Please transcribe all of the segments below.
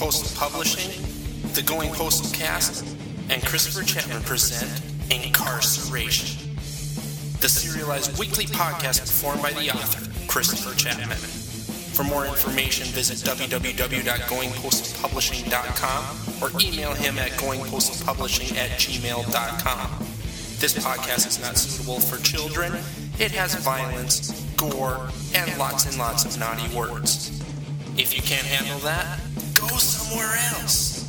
Postal Publishing, the Going Postal Cast, and Christopher Chapman present Incarceration, the serialized weekly podcast performed by the author, Christopher Chapman. For more information, visit www.goingpostalpublishing.com or email him at goingpostalpublishing at gmail.com. This podcast is not suitable for children. It has violence, gore, and lots and lots of naughty words. If you can't handle that, go somewhere else.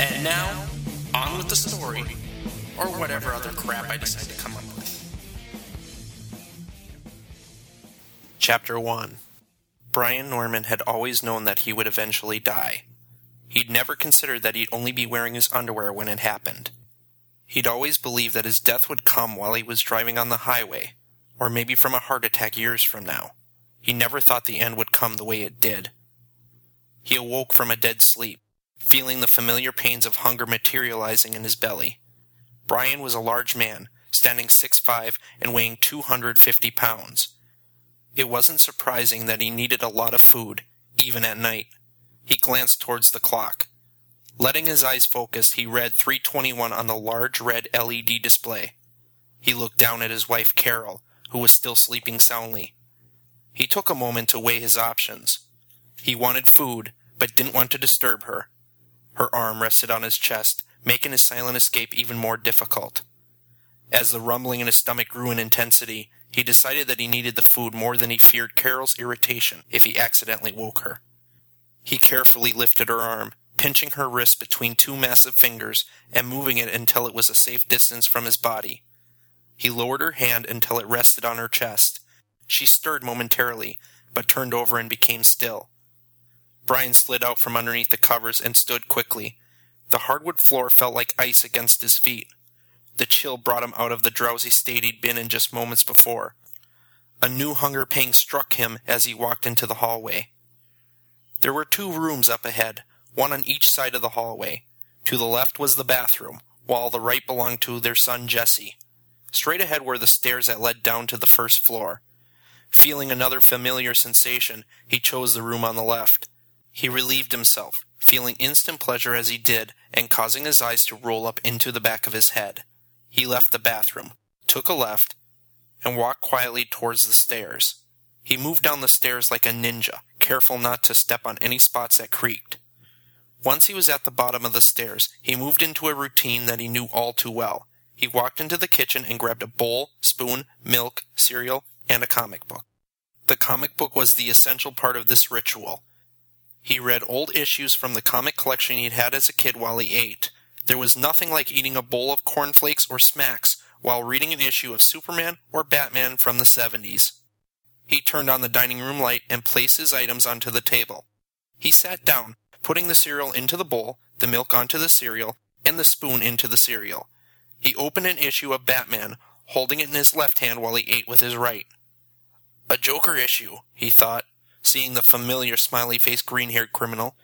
And now, on with the story, or whatever other crap I decide to come up with. Chapter 1 Brian Norman had always known that he would eventually die. He'd never considered that he'd only be wearing his underwear when it happened. He'd always believed that his death would come while he was driving on the highway, or maybe from a heart attack years from now. He never thought the end would come the way it did. He awoke from a dead sleep, feeling the familiar pains of hunger materializing in his belly. Brian was a large man, standing six five and weighing 250 pounds. It wasn't surprising that he needed a lot of food, even at night. He glanced towards the clock. Letting his eyes focus, he read 321 on the large red LED display. He looked down at his wife Carol, who was still sleeping soundly. He took a moment to weigh his options. He wanted food, but didn't want to disturb her. Her arm rested on his chest, making his silent escape even more difficult. As the rumbling in his stomach grew in intensity, he decided that he needed the food more than he feared Carol's irritation if he accidentally woke her. He carefully lifted her arm, pinching her wrist between two massive fingers and moving it until it was a safe distance from his body. He lowered her hand until it rested on her chest. She stirred momentarily, but turned over and became still. Brian slid out from underneath the covers and stood quickly. The hardwood floor felt like ice against his feet. The chill brought him out of the drowsy state he'd been in just moments before. A new hunger pang struck him as he walked into the hallway. There were two rooms up ahead, one on each side of the hallway. To the left was the bathroom, while the right belonged to their son Jesse. Straight ahead were the stairs that led down to the first floor. Feeling another familiar sensation, he chose the room on the left. He relieved himself, feeling instant pleasure as he did, and causing his eyes to roll up into the back of his head. He left the bathroom, took a left, and walked quietly towards the stairs. He moved down the stairs like a ninja, careful not to step on any spots that creaked. Once he was at the bottom of the stairs, he moved into a routine that he knew all too well. He walked into the kitchen and grabbed a bowl, spoon, milk, cereal, and a comic book. The comic book was the essential part of this ritual. He read old issues from the comic collection he'd had as a kid while he ate. There was nothing like eating a bowl of cornflakes or smacks while reading an issue of Superman or Batman from the 70s. He turned on the dining room light and placed his items onto the table. He sat down, putting the cereal into the bowl, the milk onto the cereal, and the spoon into the cereal. He opened an issue of Batman, holding it in his left hand while he ate with his right. A Joker issue, he thought, seeing the familiar smiley faced green haired criminal.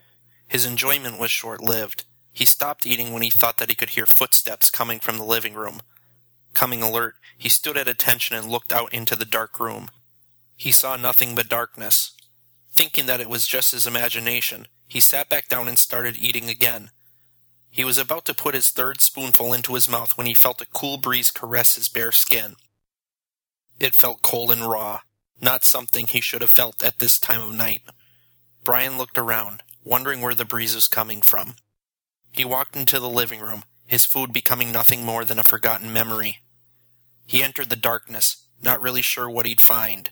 His enjoyment was short lived. He stopped eating when he thought that he could hear footsteps coming from the living room. Coming alert, he stood at attention and looked out into the dark room. He saw nothing but darkness. Thinking that it was just his imagination, he sat back down and started eating again. He was about to put his third spoonful into his mouth when he felt a cool breeze caress his bare skin. It felt cold and raw not something he should have felt at this time of night. Brian looked around, wondering where the breeze was coming from. He walked into the living room, his food becoming nothing more than a forgotten memory. He entered the darkness, not really sure what he'd find.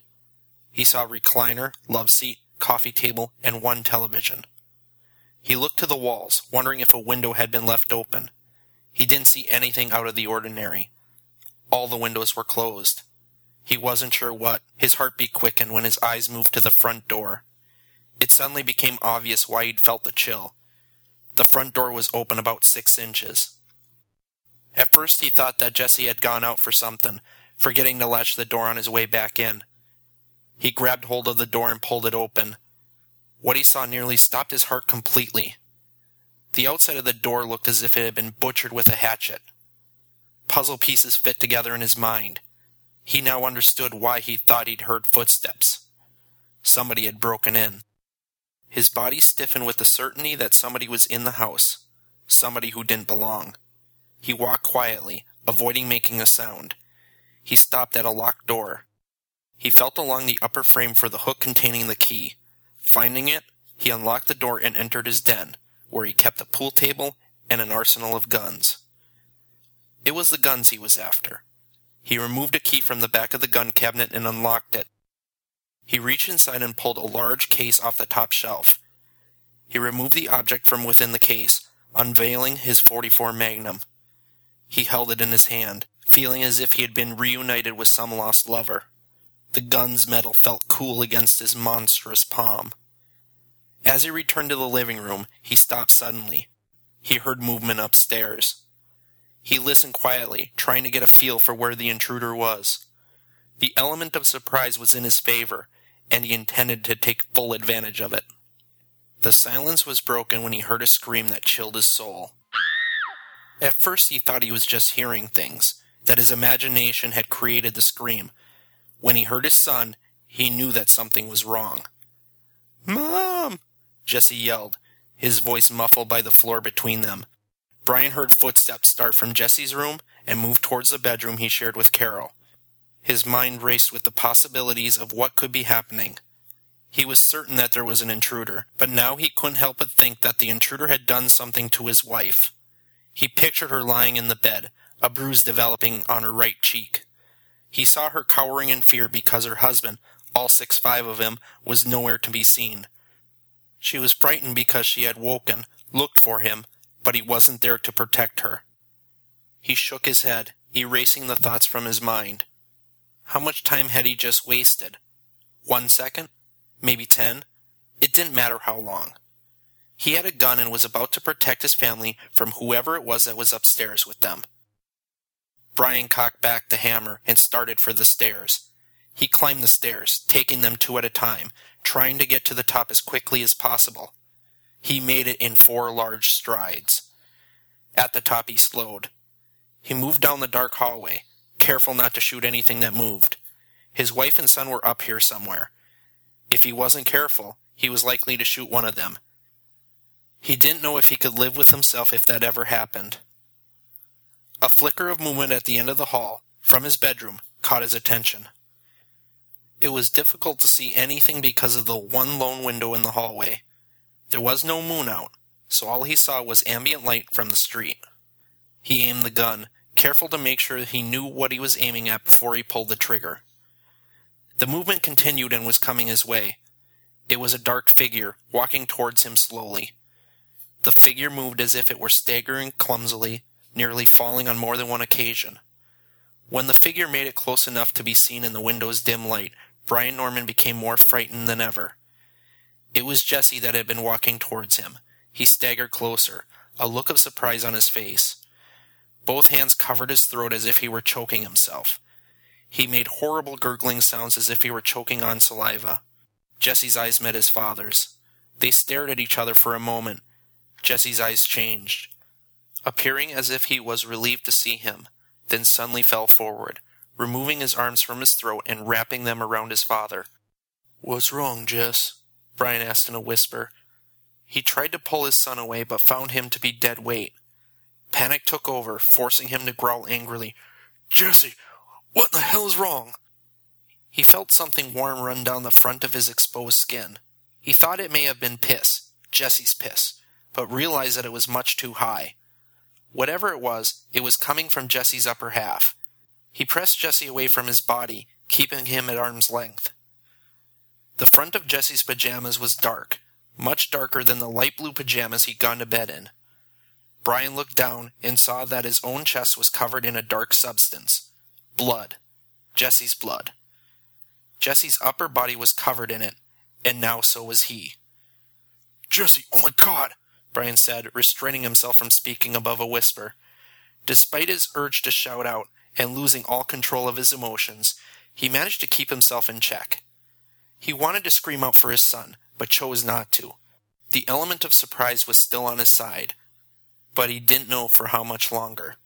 He saw recliner, love seat, coffee table, and one television. He looked to the walls, wondering if a window had been left open. He didn't see anything out of the ordinary. All the windows were closed. He wasn't sure what. His heartbeat quickened when his eyes moved to the front door. It suddenly became obvious why he'd felt the chill. The front door was open about six inches. At first he thought that Jesse had gone out for something, forgetting to latch the door on his way back in. He grabbed hold of the door and pulled it open. What he saw nearly stopped his heart completely. The outside of the door looked as if it had been butchered with a hatchet. Puzzle pieces fit together in his mind. He now understood why he thought he'd heard footsteps. Somebody had broken in. His body stiffened with the certainty that somebody was in the house, somebody who didn't belong. He walked quietly, avoiding making a sound. He stopped at a locked door. He felt along the upper frame for the hook containing the key. Finding it, he unlocked the door and entered his den, where he kept a pool table and an arsenal of guns. It was the guns he was after. He removed a key from the back of the gun cabinet and unlocked it. He reached inside and pulled a large case off the top shelf. He removed the object from within the case, unveiling his 44 Magnum. He held it in his hand, feeling as if he had been reunited with some lost lover. The gun's metal felt cool against his monstrous palm. As he returned to the living room, he stopped suddenly. He heard movement upstairs. He listened quietly, trying to get a feel for where the intruder was. The element of surprise was in his favor, and he intended to take full advantage of it. The silence was broken when he heard a scream that chilled his soul. At first he thought he was just hearing things, that his imagination had created the scream. When he heard his son, he knew that something was wrong. Mom! Jesse yelled, his voice muffled by the floor between them. Brian heard footsteps start from Jesse's room and move towards the bedroom he shared with Carol. His mind raced with the possibilities of what could be happening. He was certain that there was an intruder, but now he couldn't help but think that the intruder had done something to his wife. He pictured her lying in the bed, a bruise developing on her right cheek. He saw her cowering in fear because her husband, all six five of him, was nowhere to be seen. She was frightened because she had woken, looked for him, but he wasn't there to protect her. He shook his head, erasing the thoughts from his mind. How much time had he just wasted? One second? Maybe ten? It didn't matter how long. He had a gun and was about to protect his family from whoever it was that was upstairs with them. Brian cocked back the hammer and started for the stairs. He climbed the stairs, taking them two at a time, trying to get to the top as quickly as possible. He made it in four large strides. At the top, he slowed. He moved down the dark hallway, careful not to shoot anything that moved. His wife and son were up here somewhere. If he wasn't careful, he was likely to shoot one of them. He didn't know if he could live with himself if that ever happened. A flicker of movement at the end of the hall, from his bedroom, caught his attention. It was difficult to see anything because of the one lone window in the hallway. There was no moon out, so all he saw was ambient light from the street. He aimed the gun, careful to make sure he knew what he was aiming at before he pulled the trigger. The movement continued and was coming his way. It was a dark figure, walking towards him slowly. The figure moved as if it were staggering clumsily, nearly falling on more than one occasion. When the figure made it close enough to be seen in the window's dim light, Brian Norman became more frightened than ever. It was Jesse that had been walking towards him. He staggered closer, a look of surprise on his face. Both hands covered his throat as if he were choking himself. He made horrible gurgling sounds as if he were choking on saliva. Jesse's eyes met his father's. They stared at each other for a moment. Jesse's eyes changed, appearing as if he was relieved to see him, then suddenly fell forward, removing his arms from his throat and wrapping them around his father. What's wrong, Jess? Brian asked in a whisper. He tried to pull his son away, but found him to be dead weight. Panic took over, forcing him to growl angrily. Jesse, what the hell is wrong? He felt something warm run down the front of his exposed skin. He thought it may have been piss, Jesse's piss, but realized that it was much too high. Whatever it was, it was coming from Jesse's upper half. He pressed Jesse away from his body, keeping him at arm's length. The front of Jesse's pajamas was dark, much darker than the light blue pajamas he'd gone to bed in. Brian looked down and saw that his own chest was covered in a dark substance. Blood. Jesse's blood. Jesse's upper body was covered in it, and now so was he. Jesse, oh my god! Brian said, restraining himself from speaking above a whisper. Despite his urge to shout out and losing all control of his emotions, he managed to keep himself in check. He wanted to scream out for his son, but chose not to. The element of surprise was still on his side, but he didn't know for how much longer.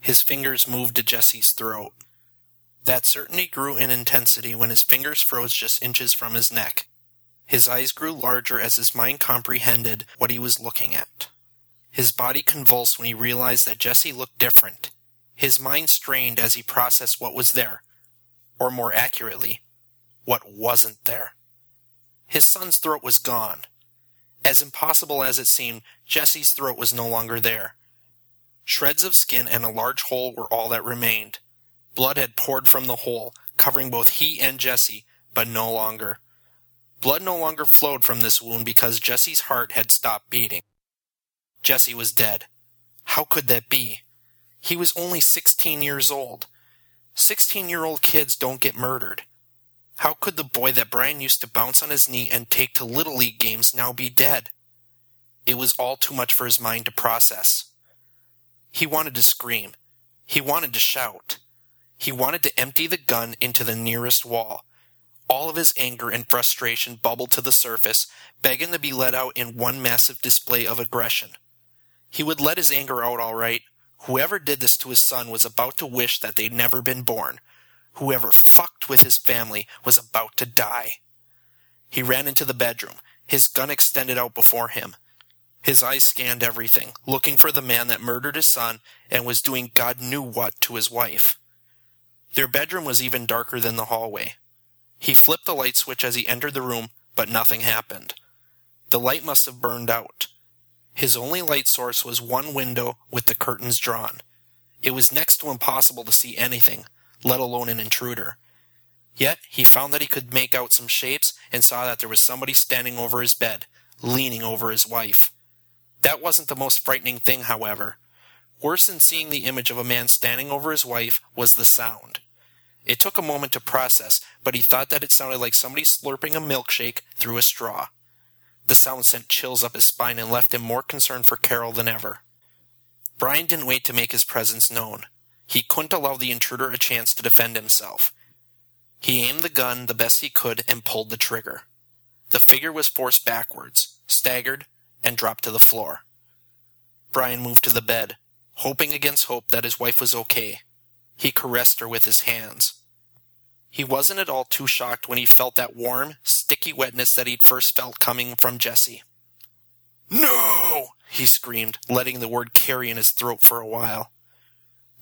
His fingers moved to Jesse's throat. That certainty grew in intensity when his fingers froze just inches from his neck. His eyes grew larger as his mind comprehended what he was looking at. His body convulsed when he realized that Jesse looked different. His mind strained as he processed what was there, or more accurately, what wasn't there. His son's throat was gone. As impossible as it seemed, Jesse's throat was no longer there. Shreds of skin and a large hole were all that remained. Blood had poured from the hole, covering both he and Jesse, but no longer. Blood no longer flowed from this wound because Jesse's heart had stopped beating. Jesse was dead. How could that be? He was only 16 years old. 16 year old kids don't get murdered. How could the boy that Brian used to bounce on his knee and take to Little League games now be dead? It was all too much for his mind to process. He wanted to scream. He wanted to shout. He wanted to empty the gun into the nearest wall. All of his anger and frustration bubbled to the surface, begging to be let out in one massive display of aggression. He would let his anger out all right. Whoever did this to his son was about to wish that they'd never been born, Whoever fucked with his family was about to die. He ran into the bedroom, his gun extended out before him. His eyes scanned everything, looking for the man that murdered his son and was doing God knew what to his wife. Their bedroom was even darker than the hallway. He flipped the light switch as he entered the room, but nothing happened. The light must have burned out. His only light source was one window with the curtains drawn. It was next to impossible to see anything, let alone an intruder. Yet he found that he could make out some shapes and saw that there was somebody standing over his bed, leaning over his wife. That wasn't the most frightening thing, however. Worse than seeing the image of a man standing over his wife was the sound. It took a moment to process, but he thought that it sounded like somebody slurping a milkshake through a straw. The sound sent chills up his spine and left him more concerned for Carol than ever. Brian didn't wait to make his presence known. He couldn't allow the intruder a chance to defend himself. He aimed the gun the best he could and pulled the trigger. The figure was forced backwards, staggered, and dropped to the floor. Brian moved to the bed, hoping against hope that his wife was okay. He caressed her with his hands. He wasn't at all too shocked when he felt that warm, sticky wetness that he'd first felt coming from Jesse. No! he screamed, letting the word carry in his throat for a while.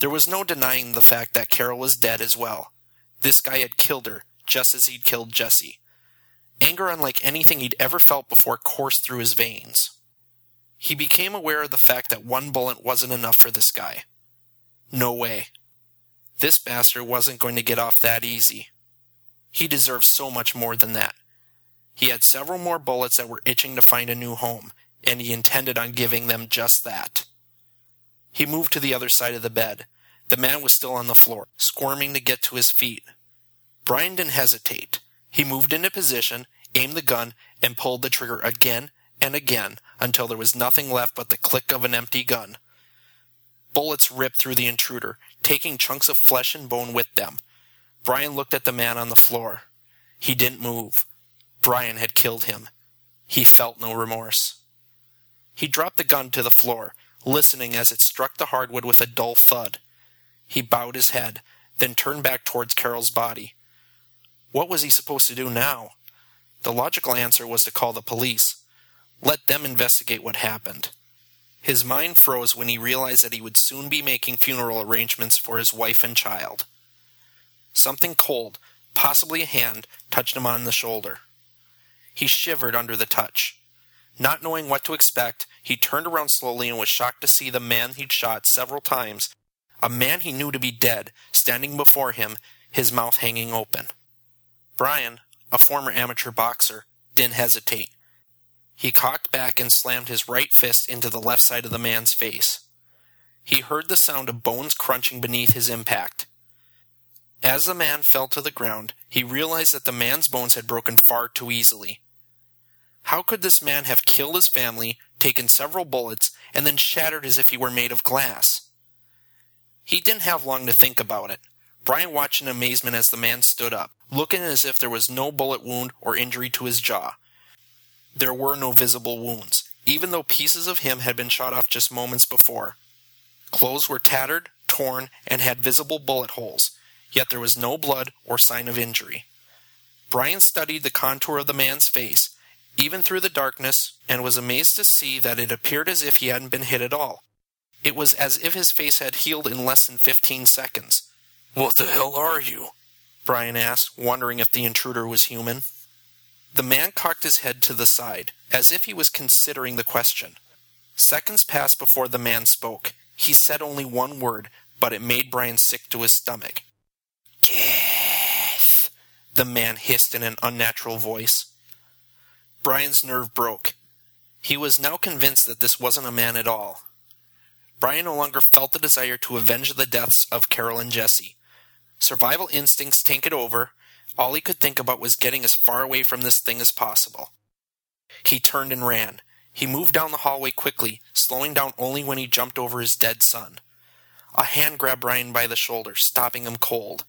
There was no denying the fact that Carol was dead as well. This guy had killed her, just as he'd killed Jesse. Anger unlike anything he'd ever felt before coursed through his veins. He became aware of the fact that one bullet wasn't enough for this guy. No way. This bastard wasn't going to get off that easy. He deserved so much more than that. He had several more bullets that were itching to find a new home, and he intended on giving them just that. He moved to the other side of the bed. The man was still on the floor, squirming to get to his feet. Brian didn't hesitate. He moved into position, aimed the gun, and pulled the trigger again and again until there was nothing left but the click of an empty gun. Bullets ripped through the intruder, taking chunks of flesh and bone with them. Brian looked at the man on the floor. He didn't move. Brian had killed him. He felt no remorse. He dropped the gun to the floor, listening as it struck the hardwood with a dull thud. He bowed his head, then turned back towards Carol's body. What was he supposed to do now? The logical answer was to call the police. Let them investigate what happened. His mind froze when he realized that he would soon be making funeral arrangements for his wife and child. Something cold, possibly a hand, touched him on the shoulder. He shivered under the touch. Not knowing what to expect, he turned around slowly and was shocked to see the man he'd shot several times, a man he knew to be dead, standing before him, his mouth hanging open. Brian, a former amateur boxer, didn't hesitate. He cocked back and slammed his right fist into the left side of the man's face. He heard the sound of bones crunching beneath his impact. As the man fell to the ground, he realized that the man's bones had broken far too easily. How could this man have killed his family, taken several bullets, and then shattered as if he were made of glass? He didn't have long to think about it. Brian watched in amazement as the man stood up, looking as if there was no bullet wound or injury to his jaw. There were no visible wounds, even though pieces of him had been shot off just moments before. Clothes were tattered, torn, and had visible bullet holes, yet there was no blood or sign of injury. Brian studied the contour of the man's face, even through the darkness, and was amazed to see that it appeared as if he hadn't been hit at all. It was as if his face had healed in less than fifteen seconds. What the hell are you? Brian asked, wondering if the intruder was human. The man cocked his head to the side, as if he was considering the question. Seconds passed before the man spoke. He said only one word, but it made Brian sick to his stomach. Death, the man hissed in an unnatural voice. Brian's nerve broke. He was now convinced that this wasn't a man at all. Brian no longer felt the desire to avenge the deaths of Carol and Jesse. Survival instincts tanked over. All he could think about was getting as far away from this thing as possible. He turned and ran. He moved down the hallway quickly, slowing down only when he jumped over his dead son. A hand grabbed Brian by the shoulder, stopping him cold.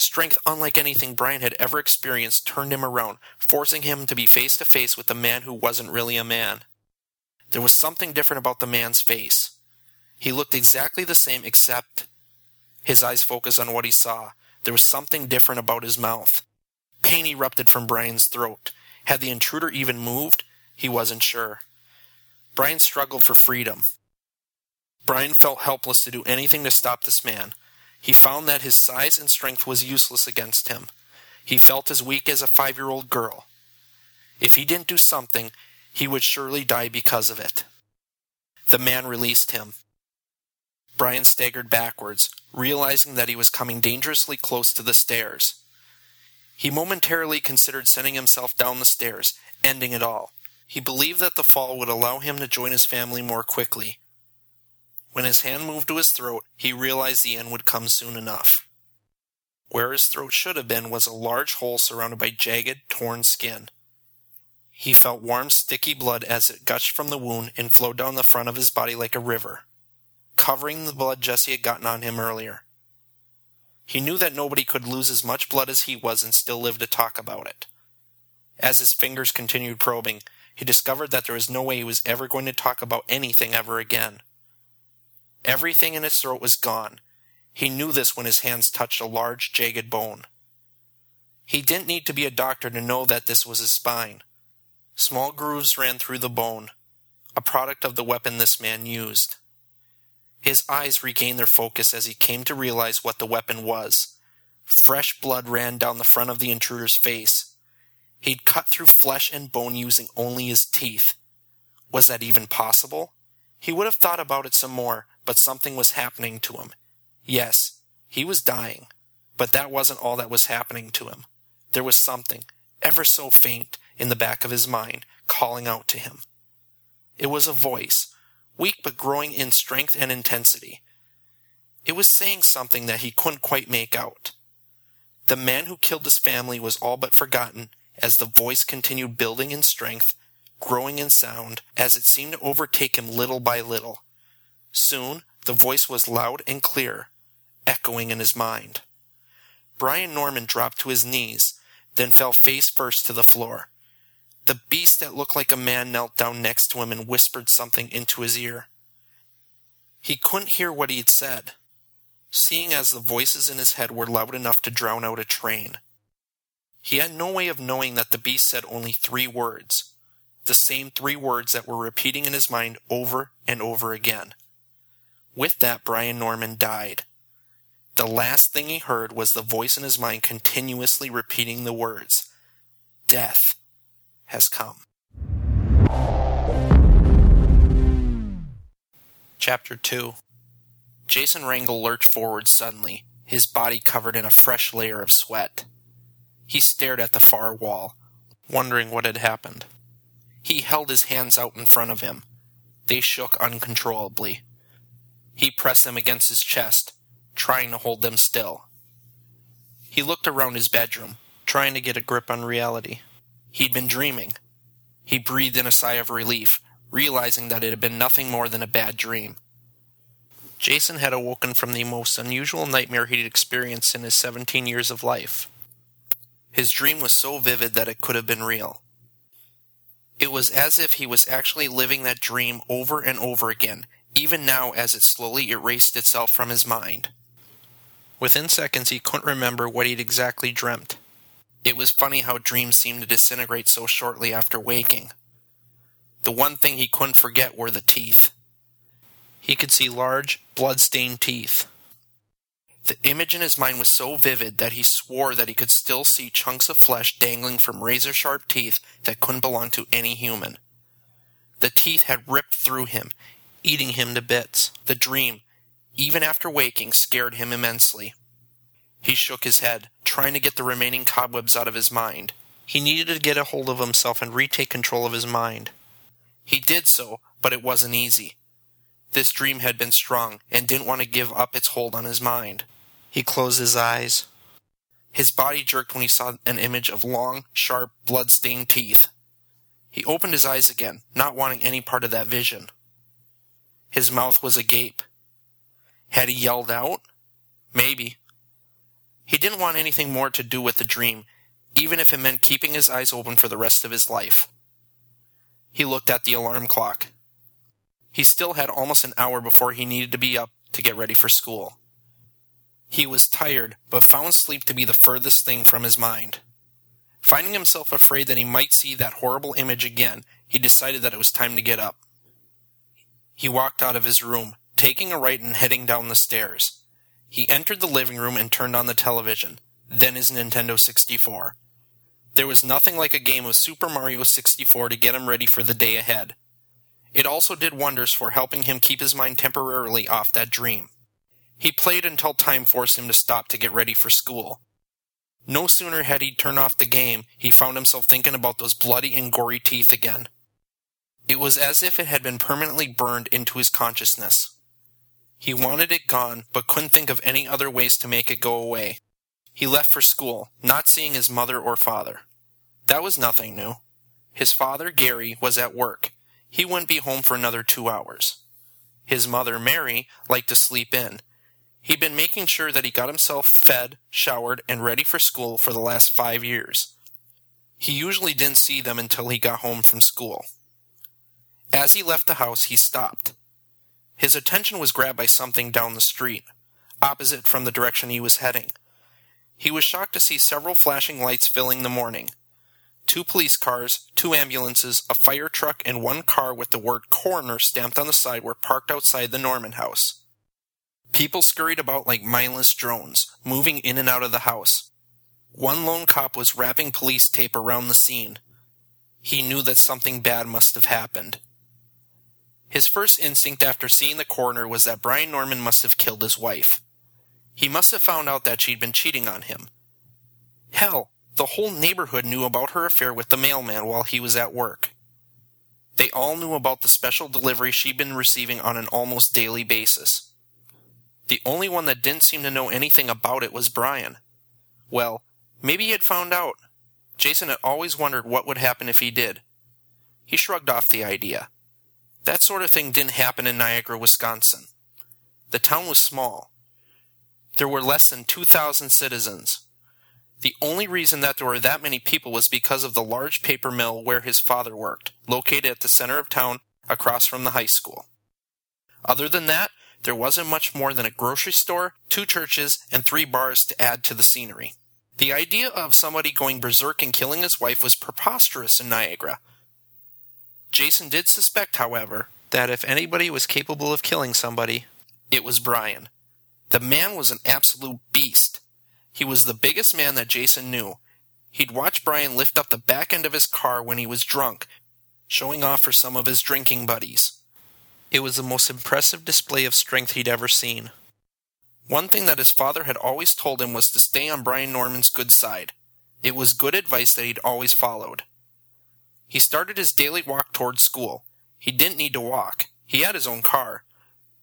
Strength unlike anything Brian had ever experienced turned him around, forcing him to be face to face with the man who wasn't really a man. There was something different about the man's face. He looked exactly the same except his eyes focused on what he saw. There was something different about his mouth. Pain erupted from Brian's throat. Had the intruder even moved? He wasn't sure. Brian struggled for freedom. Brian felt helpless to do anything to stop this man. He found that his size and strength was useless against him. He felt as weak as a five year old girl. If he didn't do something, he would surely die because of it. The man released him. Brian staggered backwards, realizing that he was coming dangerously close to the stairs. He momentarily considered sending himself down the stairs, ending it all. He believed that the fall would allow him to join his family more quickly. When his hand moved to his throat, he realized the end would come soon enough. Where his throat should have been was a large hole surrounded by jagged, torn skin. He felt warm, sticky blood as it gushed from the wound and flowed down the front of his body like a river covering the blood Jesse had gotten on him earlier. He knew that nobody could lose as much blood as he was and still live to talk about it. As his fingers continued probing, he discovered that there was no way he was ever going to talk about anything ever again. Everything in his throat was gone. He knew this when his hands touched a large, jagged bone. He didn't need to be a doctor to know that this was his spine. Small grooves ran through the bone, a product of the weapon this man used. His eyes regained their focus as he came to realize what the weapon was. Fresh blood ran down the front of the intruder's face. He'd cut through flesh and bone using only his teeth. Was that even possible? He would have thought about it some more, but something was happening to him. Yes, he was dying, but that wasn't all that was happening to him. There was something, ever so faint, in the back of his mind, calling out to him. It was a voice, weak but growing in strength and intensity. It was saying something that he couldn't quite make out. The man who killed his family was all but forgotten as the voice continued building in strength, growing in sound, as it seemed to overtake him little by little. Soon, the voice was loud and clear, echoing in his mind. Brian Norman dropped to his knees, then fell face first to the floor. The beast that looked like a man knelt down next to him and whispered something into his ear. He couldn't hear what he had said, seeing as the voices in his head were loud enough to drown out a train. He had no way of knowing that the beast said only three words, the same three words that were repeating in his mind over and over again. With that, Brian Norman died. The last thing he heard was the voice in his mind continuously repeating the words Death, has come. Chapter 2 Jason Wrangle lurched forward suddenly, his body covered in a fresh layer of sweat. He stared at the far wall, wondering what had happened. He held his hands out in front of him. They shook uncontrollably. He pressed them against his chest, trying to hold them still. He looked around his bedroom, trying to get a grip on reality. He'd been dreaming. He breathed in a sigh of relief, realizing that it had been nothing more than a bad dream. Jason had awoken from the most unusual nightmare he'd experienced in his 17 years of life. His dream was so vivid that it could have been real. It was as if he was actually living that dream over and over again, even now as it slowly erased itself from his mind. Within seconds, he couldn't remember what he'd exactly dreamt. It was funny how dreams seemed to disintegrate so shortly after waking. The one thing he couldn't forget were the teeth. He could see large, blood-stained teeth. The image in his mind was so vivid that he swore that he could still see chunks of flesh dangling from razor-sharp teeth that couldn't belong to any human. The teeth had ripped through him, eating him to bits. The dream, even after waking, scared him immensely. He shook his head, trying to get the remaining cobwebs out of his mind. He needed to get a hold of himself and retake control of his mind. He did so, but it wasn't easy. This dream had been strong and didn't want to give up its hold on his mind. He closed his eyes. His body jerked when he saw an image of long, sharp, blood-stained teeth. He opened his eyes again, not wanting any part of that vision. His mouth was agape. Had he yelled out? Maybe. He didn't want anything more to do with the dream, even if it meant keeping his eyes open for the rest of his life. He looked at the alarm clock. He still had almost an hour before he needed to be up to get ready for school. He was tired, but found sleep to be the furthest thing from his mind. Finding himself afraid that he might see that horrible image again, he decided that it was time to get up. He walked out of his room, taking a right and heading down the stairs. He entered the living room and turned on the television, then his Nintendo 64. There was nothing like a game of Super Mario 64 to get him ready for the day ahead. It also did wonders for helping him keep his mind temporarily off that dream. He played until time forced him to stop to get ready for school. No sooner had he turned off the game, he found himself thinking about those bloody and gory teeth again. It was as if it had been permanently burned into his consciousness. He wanted it gone, but couldn't think of any other ways to make it go away. He left for school, not seeing his mother or father. That was nothing new. His father, Gary, was at work. He wouldn't be home for another two hours. His mother, Mary, liked to sleep in, He'd been making sure that he got himself fed, showered, and ready for school for the last five years. He usually didn't see them until he got home from school. As he left the house, he stopped. His attention was grabbed by something down the street, opposite from the direction he was heading. He was shocked to see several flashing lights filling the morning. Two police cars, two ambulances, a fire truck, and one car with the word coroner stamped on the side were parked outside the Norman house. People scurried about like mindless drones, moving in and out of the house. One lone cop was wrapping police tape around the scene. He knew that something bad must have happened. His first instinct after seeing the coroner was that Brian Norman must have killed his wife. He must have found out that she'd been cheating on him. Hell, the whole neighborhood knew about her affair with the mailman while he was at work. They all knew about the special delivery she'd been receiving on an almost daily basis. The only one that didn't seem to know anything about it was Brian. Well, maybe he had found out. Jason had always wondered what would happen if he did. He shrugged off the idea. That sort of thing didn't happen in Niagara, Wisconsin. The town was small. There were less than 2,000 citizens. The only reason that there were that many people was because of the large paper mill where his father worked, located at the center of town across from the high school. Other than that, there wasn't much more than a grocery store, two churches, and three bars to add to the scenery. The idea of somebody going berserk and killing his wife was preposterous in Niagara. Jason did suspect, however, that if anybody was capable of killing somebody, it was Brian. The man was an absolute beast. He was the biggest man that Jason knew. He'd watch Brian lift up the back end of his car when he was drunk, showing off for some of his drinking buddies. It was the most impressive display of strength he'd ever seen. One thing that his father had always told him was to stay on Brian Norman's good side. It was good advice that he'd always followed. He started his daily walk toward school. He didn't need to walk. He had his own car.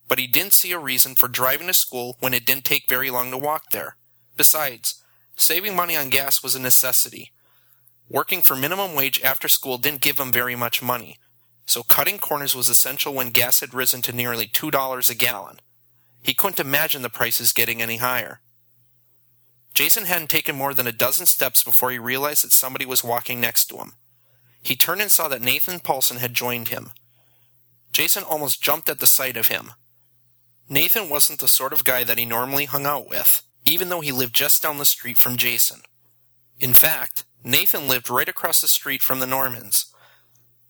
But he didn't see a reason for driving to school when it didn't take very long to walk there. Besides, saving money on gas was a necessity. Working for minimum wage after school didn't give him very much money, so cutting corners was essential when gas had risen to nearly $2 a gallon. He couldn't imagine the prices getting any higher. Jason hadn't taken more than a dozen steps before he realized that somebody was walking next to him. He turned and saw that Nathan Paulson had joined him. Jason almost jumped at the sight of him. Nathan wasn't the sort of guy that he normally hung out with, even though he lived just down the street from Jason. In fact, Nathan lived right across the street from the Normans.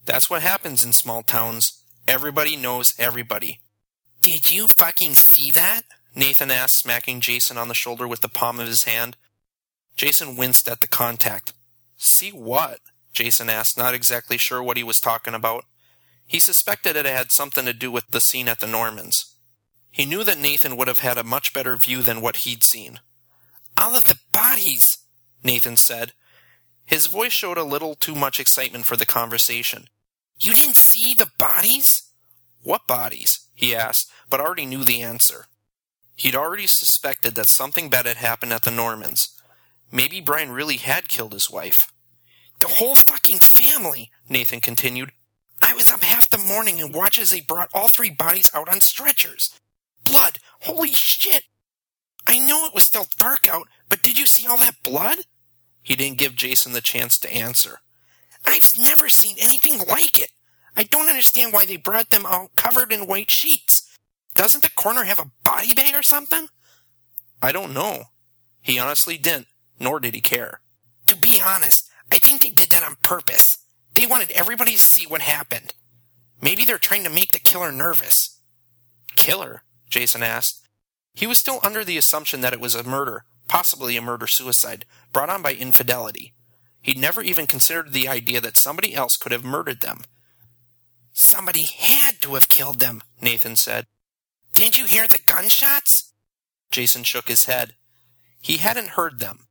That's what happens in small towns. Everybody knows everybody. Did you fucking see that? Nathan asked, smacking Jason on the shoulder with the palm of his hand. Jason winced at the contact. See what? Jason asked, not exactly sure what he was talking about. He suspected it had something to do with the scene at the Normans. He knew that Nathan would have had a much better view than what he'd seen. All of the bodies, Nathan said. His voice showed a little too much excitement for the conversation. You didn't see the bodies? What bodies? he asked, but already knew the answer. He'd already suspected that something bad had happened at the Normans. Maybe Brian really had killed his wife. The whole fucking family, Nathan continued. I was up half the morning and watched as they brought all three bodies out on stretchers. Blood! Holy shit! I know it was still dark out, but did you see all that blood? He didn't give Jason the chance to answer. I've never seen anything like it. I don't understand why they brought them out covered in white sheets. Doesn't the coroner have a body bag or something? I don't know. He honestly didn't, nor did he care. To be honest, I think they did that on purpose. They wanted everybody to see what happened. Maybe they're trying to make the killer nervous. Killer? Jason asked. He was still under the assumption that it was a murder, possibly a murder suicide, brought on by infidelity. He'd never even considered the idea that somebody else could have murdered them. Somebody had to have killed them, Nathan said. Didn't you hear the gunshots? Jason shook his head. He hadn't heard them.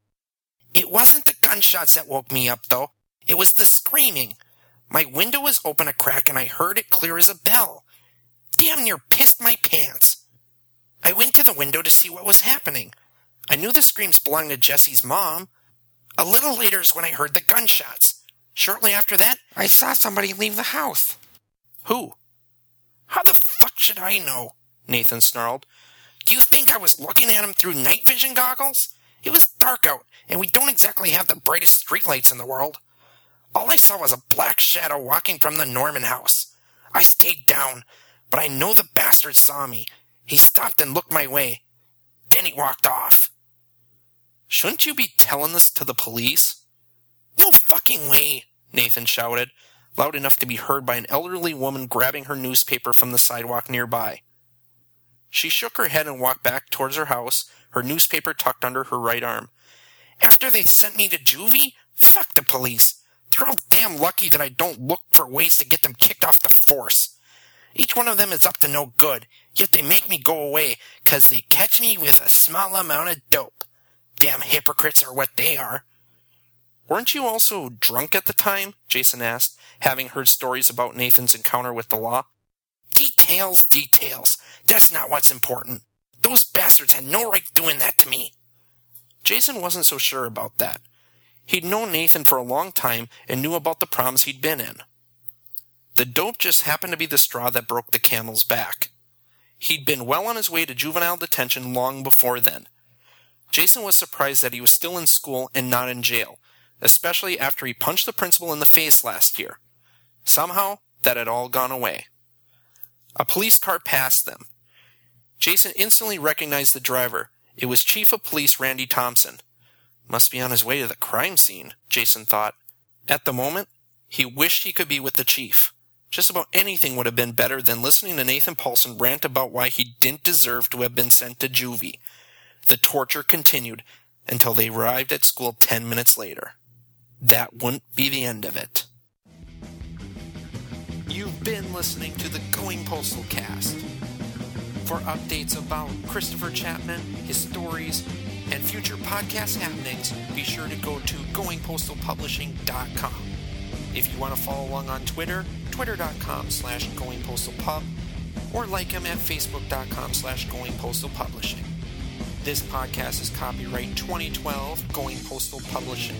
It wasn't the gunshots that woke me up, though. It was the screaming. My window was open a crack and I heard it clear as a bell. Damn near pissed my pants. I went to the window to see what was happening. I knew the screams belonged to Jesse's mom. A little later is when I heard the gunshots. Shortly after that, I saw somebody leave the house. Who? How the fuck should I know? Nathan snarled. Do you think I was looking at him through night vision goggles? It was dark out, and we don't exactly have the brightest streetlights in the world. All I saw was a black shadow walking from the Norman house. I stayed down, but I know the bastard saw me. He stopped and looked my way. Then he walked off. Shouldn't you be telling this to the police? No fucking way, Nathan shouted, loud enough to be heard by an elderly woman grabbing her newspaper from the sidewalk nearby. She shook her head and walked back towards her house, her newspaper tucked under her right arm. After they sent me to juvie? Fuck the police. They're all damn lucky that I don't look for ways to get them kicked off the force. Each one of them is up to no good, yet they make me go away 'cause they catch me with a small amount of dope. Damn hypocrites are what they are. Weren't you also drunk at the time? Jason asked, having heard stories about Nathan's encounter with the law. Details, details. That's not what's important. Those bastards had no right doing that to me. Jason wasn't so sure about that. He'd known Nathan for a long time and knew about the proms he'd been in. The dope just happened to be the straw that broke the camel's back. He'd been well on his way to juvenile detention long before then. Jason was surprised that he was still in school and not in jail, especially after he punched the principal in the face last year. Somehow, that had all gone away. A police car passed them. Jason instantly recognized the driver. It was Chief of Police Randy Thompson. Must be on his way to the crime scene, Jason thought. At the moment, he wished he could be with the chief. Just about anything would have been better than listening to Nathan Paulson rant about why he didn't deserve to have been sent to juvie. The torture continued until they arrived at school ten minutes later. That wouldn't be the end of it. You've been listening to the Going Postal Cast. For updates about Christopher Chapman, his stories, and future podcast happenings, be sure to go to goingpostalpublishing.com. If you want to follow along on Twitter, twitter.com slash goingpostalpub, or like him at facebook.com slash goingpostalpublishing. This podcast is copyright 2012 Going Postal Publishing.